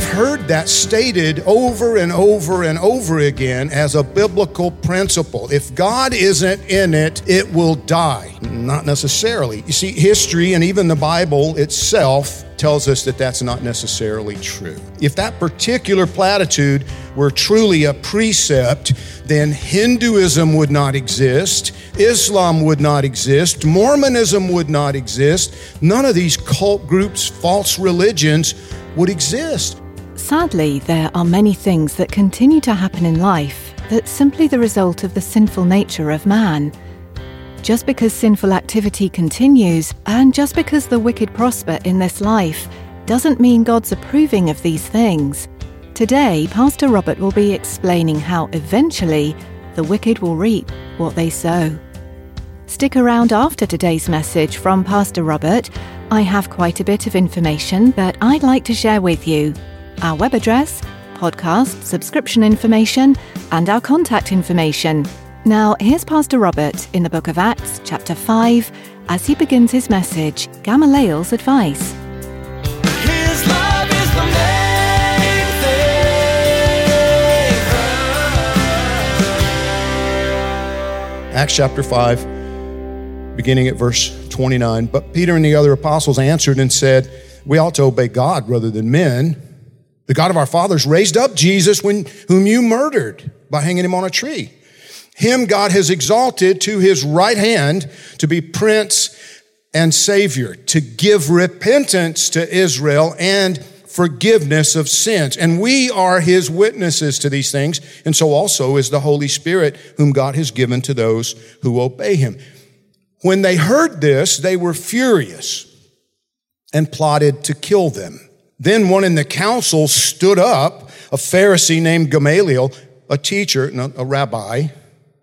I've heard that stated over and over and over again as a biblical principle. If God isn't in it, it will die. Not necessarily. You see, history and even the Bible itself tells us that that's not necessarily true. If that particular platitude were truly a precept, then Hinduism would not exist, Islam would not exist, Mormonism would not exist, none of these cult groups, false religions would exist. Sadly, there are many things that continue to happen in life that's simply the result of the sinful nature of man. Just because sinful activity continues, and just because the wicked prosper in this life, doesn't mean God's approving of these things. Today, Pastor Robert will be explaining how eventually the wicked will reap what they sow. Stick around after today's message from Pastor Robert. I have quite a bit of information that I'd like to share with you. Our web address, podcast, subscription information, and our contact information. Now, here's Pastor Robert in the book of Acts, chapter 5, as he begins his message Gamaliel's Advice. His love is the main. Acts chapter 5, beginning at verse 29. But Peter and the other apostles answered and said, We ought to obey God rather than men. The God of our fathers raised up Jesus, when, whom you murdered by hanging him on a tree. Him God has exalted to his right hand to be prince and savior, to give repentance to Israel and forgiveness of sins. And we are his witnesses to these things, and so also is the Holy Spirit, whom God has given to those who obey him. When they heard this, they were furious and plotted to kill them. Then one in the council stood up, a Pharisee named Gamaliel, a teacher, a rabbi,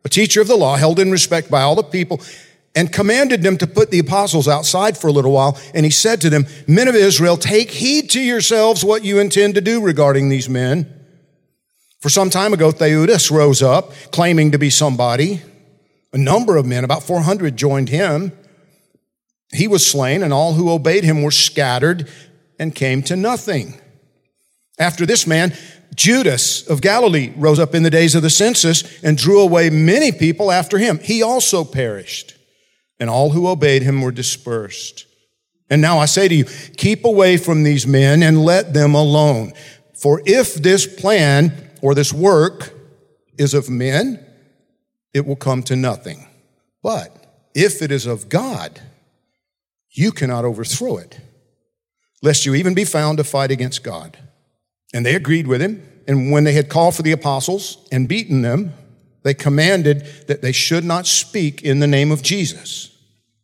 a teacher of the law, held in respect by all the people, and commanded them to put the apostles outside for a little while. And he said to them, Men of Israel, take heed to yourselves what you intend to do regarding these men. For some time ago, Theudas rose up, claiming to be somebody. A number of men, about 400, joined him. He was slain, and all who obeyed him were scattered and came to nothing. After this man, Judas of Galilee rose up in the days of the census and drew away many people after him. He also perished, and all who obeyed him were dispersed. And now I say to you, keep away from these men and let them alone. For if this plan or this work is of men, it will come to nothing. But if it is of God, you cannot overthrow it, lest you even be found to fight against God. And they agreed with him. And when they had called for the apostles and beaten them, they commanded that they should not speak in the name of Jesus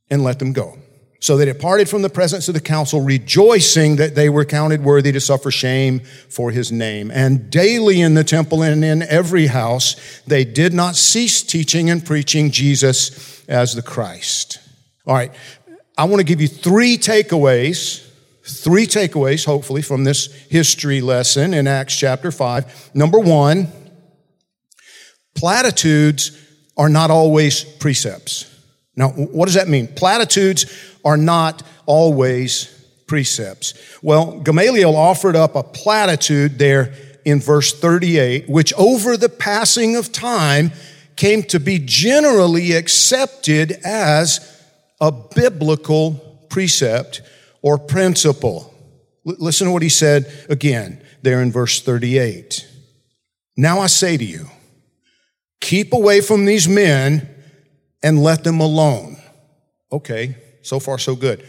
and let them go. So they departed from the presence of the council, rejoicing that they were counted worthy to suffer shame for his name. And daily in the temple and in every house, they did not cease teaching and preaching Jesus as the Christ. All right. I want to give you three takeaways three takeaways, hopefully, from this history lesson in Acts chapter 5. Number one, platitudes are not always precepts. Now, what does that mean? Platitudes are not always precepts. Well, Gamaliel offered up a platitude there in verse 38, which over the passing of time came to be generally accepted as a biblical precept or principle. L- listen to what he said again there in verse 38. Now I say to you, keep away from these men and let them alone. Okay, so far so good.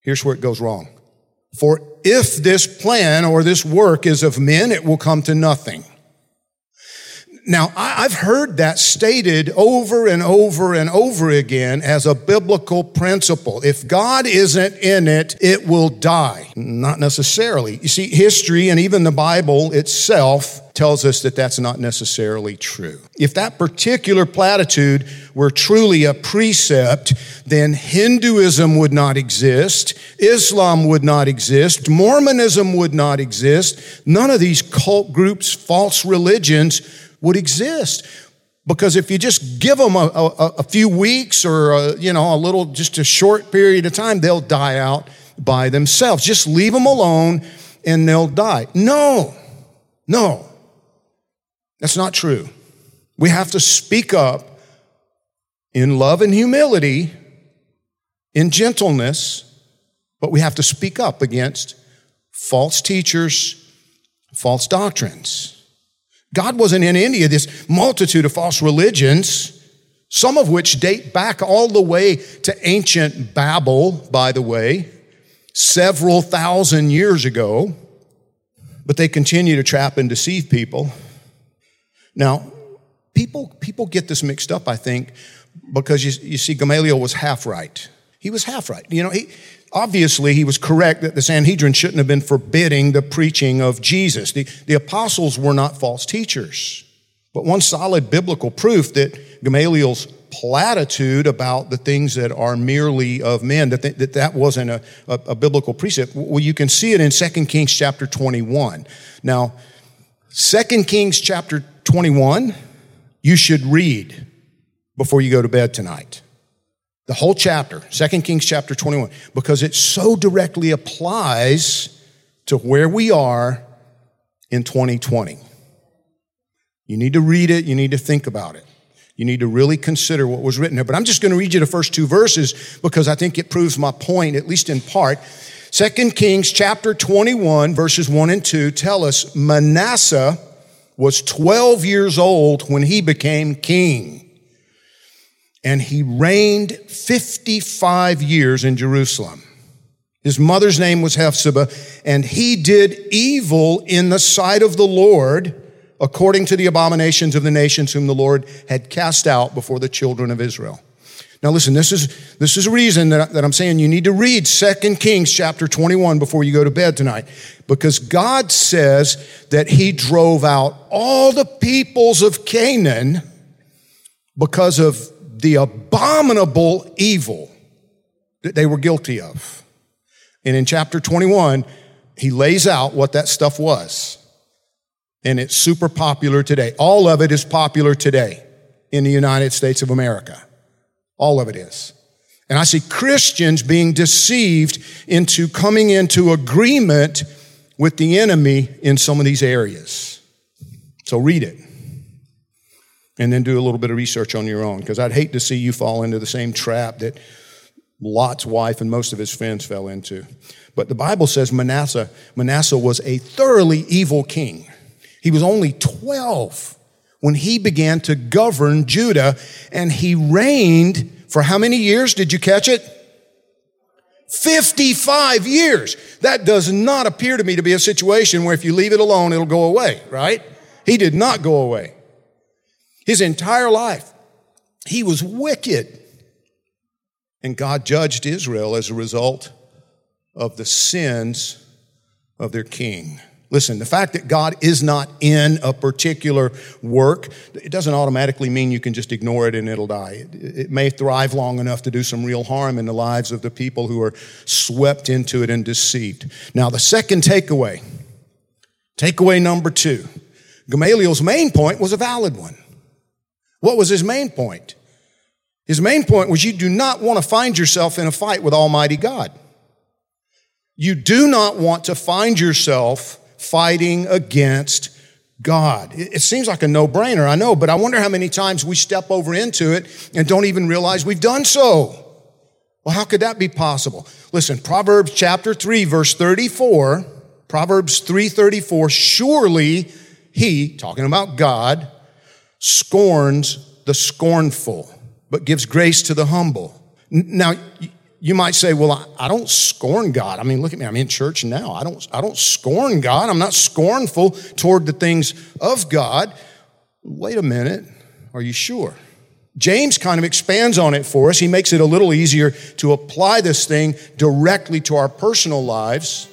Here's where it goes wrong. For if this plan or this work is of men, it will come to nothing. Now, I've heard that stated over and over and over again as a biblical principle. If God isn't in it, it will die. Not necessarily. You see, history and even the Bible itself tells us that that's not necessarily true. If that particular platitude were truly a precept, then Hinduism would not exist, Islam would not exist, Mormonism would not exist, none of these cult groups, false religions, would exist. Because if you just give them a, a, a few weeks or, a, you know, a little, just a short period of time, they'll die out by themselves. Just leave them alone and they'll die. No, no, that's not true. We have to speak up in love and humility, in gentleness, but we have to speak up against false teachers, false doctrines. God wasn't in India, this multitude of false religions, some of which date back all the way to ancient Babel, by the way, several thousand years ago, but they continue to trap and deceive people. Now, people, people get this mixed up, I think, because you, you see, Gamaliel was half right. He was half right. You know, he, obviously he was correct that the Sanhedrin shouldn't have been forbidding the preaching of Jesus. The, the apostles were not false teachers. But one solid biblical proof that Gamaliel's platitude about the things that are merely of men, that th- that, that wasn't a, a, a biblical precept. Well, you can see it in 2 Kings chapter 21. Now, 2 Kings chapter 21, you should read before you go to bed tonight. The whole chapter, 2 Kings chapter 21, because it so directly applies to where we are in 2020. You need to read it, you need to think about it. You need to really consider what was written there. But I'm just going to read you the first two verses because I think it proves my point, at least in part. 2 Kings chapter 21, verses 1 and 2 tell us Manasseh was 12 years old when he became king and he reigned 55 years in Jerusalem. His mother's name was Hephzibah, and he did evil in the sight of the Lord according to the abominations of the nations whom the Lord had cast out before the children of Israel. Now listen, this is, this is a reason that, that I'm saying you need to read 2 Kings chapter 21 before you go to bed tonight. Because God says that he drove out all the peoples of Canaan because of the abominable evil that they were guilty of. And in chapter 21, he lays out what that stuff was. And it's super popular today. All of it is popular today in the United States of America. All of it is. And I see Christians being deceived into coming into agreement with the enemy in some of these areas. So read it and then do a little bit of research on your own because I'd hate to see you fall into the same trap that Lot's wife and most of his friends fell into. But the Bible says Manasseh, Manasseh was a thoroughly evil king. He was only 12 when he began to govern Judah and he reigned for how many years? Did you catch it? 55 years. That does not appear to me to be a situation where if you leave it alone, it'll go away, right? He did not go away. His entire life, he was wicked. And God judged Israel as a result of the sins of their king. Listen, the fact that God is not in a particular work, it doesn't automatically mean you can just ignore it and it'll die. It, it, may thrive long enough to do some real harm in the lives of the people who are swept into it and deceived. Now, the second takeaway, takeaway number two, Gamaliel's main point was a valid one. What was his main point? His main point was you do not want to find yourself in a fight with Almighty God. You do not want to find yourself fighting against God. It seems like a no brainer, I know, but I wonder how many times we step over into it and don't even realize we've done so. Well, how could that be possible? Listen, Proverbs chapter 3, verse 34, Proverbs 3:34, surely he, talking about God, scorns the scornful, but gives grace to the humble. Now, you might say, well, I, don't scorn God. I mean, look at me. I'm in church now. I don't, I don't scorn God. I'm not scornful toward the things of God. Wait a minute. Are you sure? James kind of expands on it for us. He makes it a little easier to apply this thing directly to our personal lives.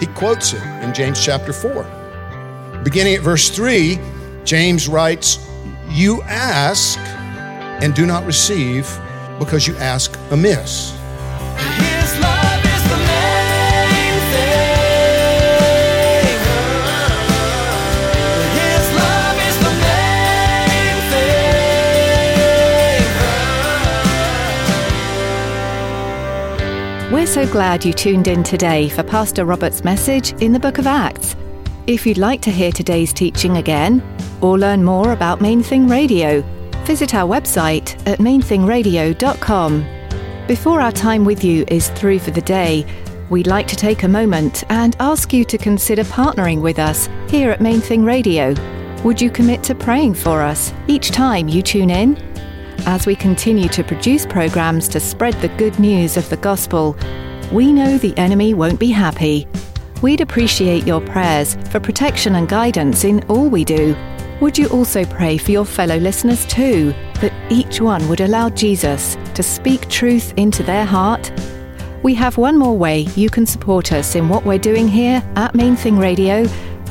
He quotes it in James chapter 4. Beginning at verse 3, James writes, You ask and do not receive because you ask amiss. His love is the main thing. His love is the main thing. We're so glad you tuned in today for Pastor Robert's message in the book of Acts. If you'd like to hear today's teaching again or learn more about Main Thing Radio, visit our website at mainthingradio.com. Before our time with you is through for the day, we'd like to take a moment and ask you to consider partnering with us here at Main Thing Radio. Would you commit to praying for us each time you tune in? As we continue to produce programs to spread the good news of the gospel, we know the enemy won't be happy. We'd appreciate your prayers for protection and guidance in all we do. Would you also pray for your fellow listeners too, that each one would allow Jesus to speak truth into their heart? We have one more way you can support us in what we're doing here at Main Thing Radio,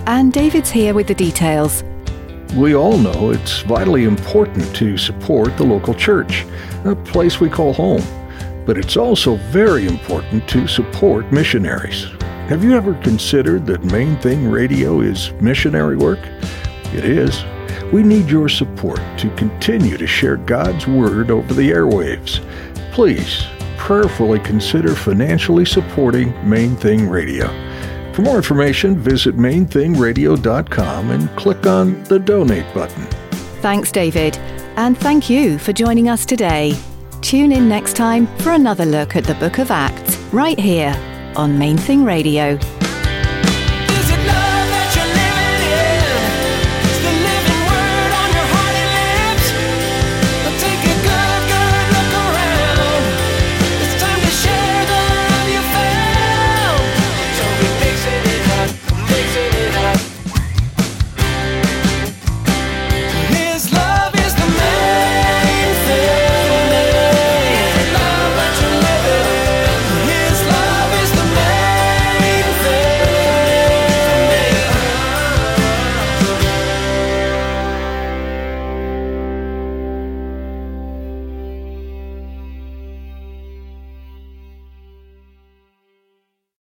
and David's here with the details. We all know it's vitally important to support the local church, a place we call home. But it's also very important to support missionaries. Have you ever considered that Main Thing Radio is missionary work? It is. We need your support to continue to share God's Word over the airwaves. Please prayerfully consider financially supporting Main Thing Radio. For more information, visit mainthingradio.com and click on the donate button. Thanks, David, and thank you for joining us today. Tune in next time for another look at the Book of Acts, right here on Main Thing Radio.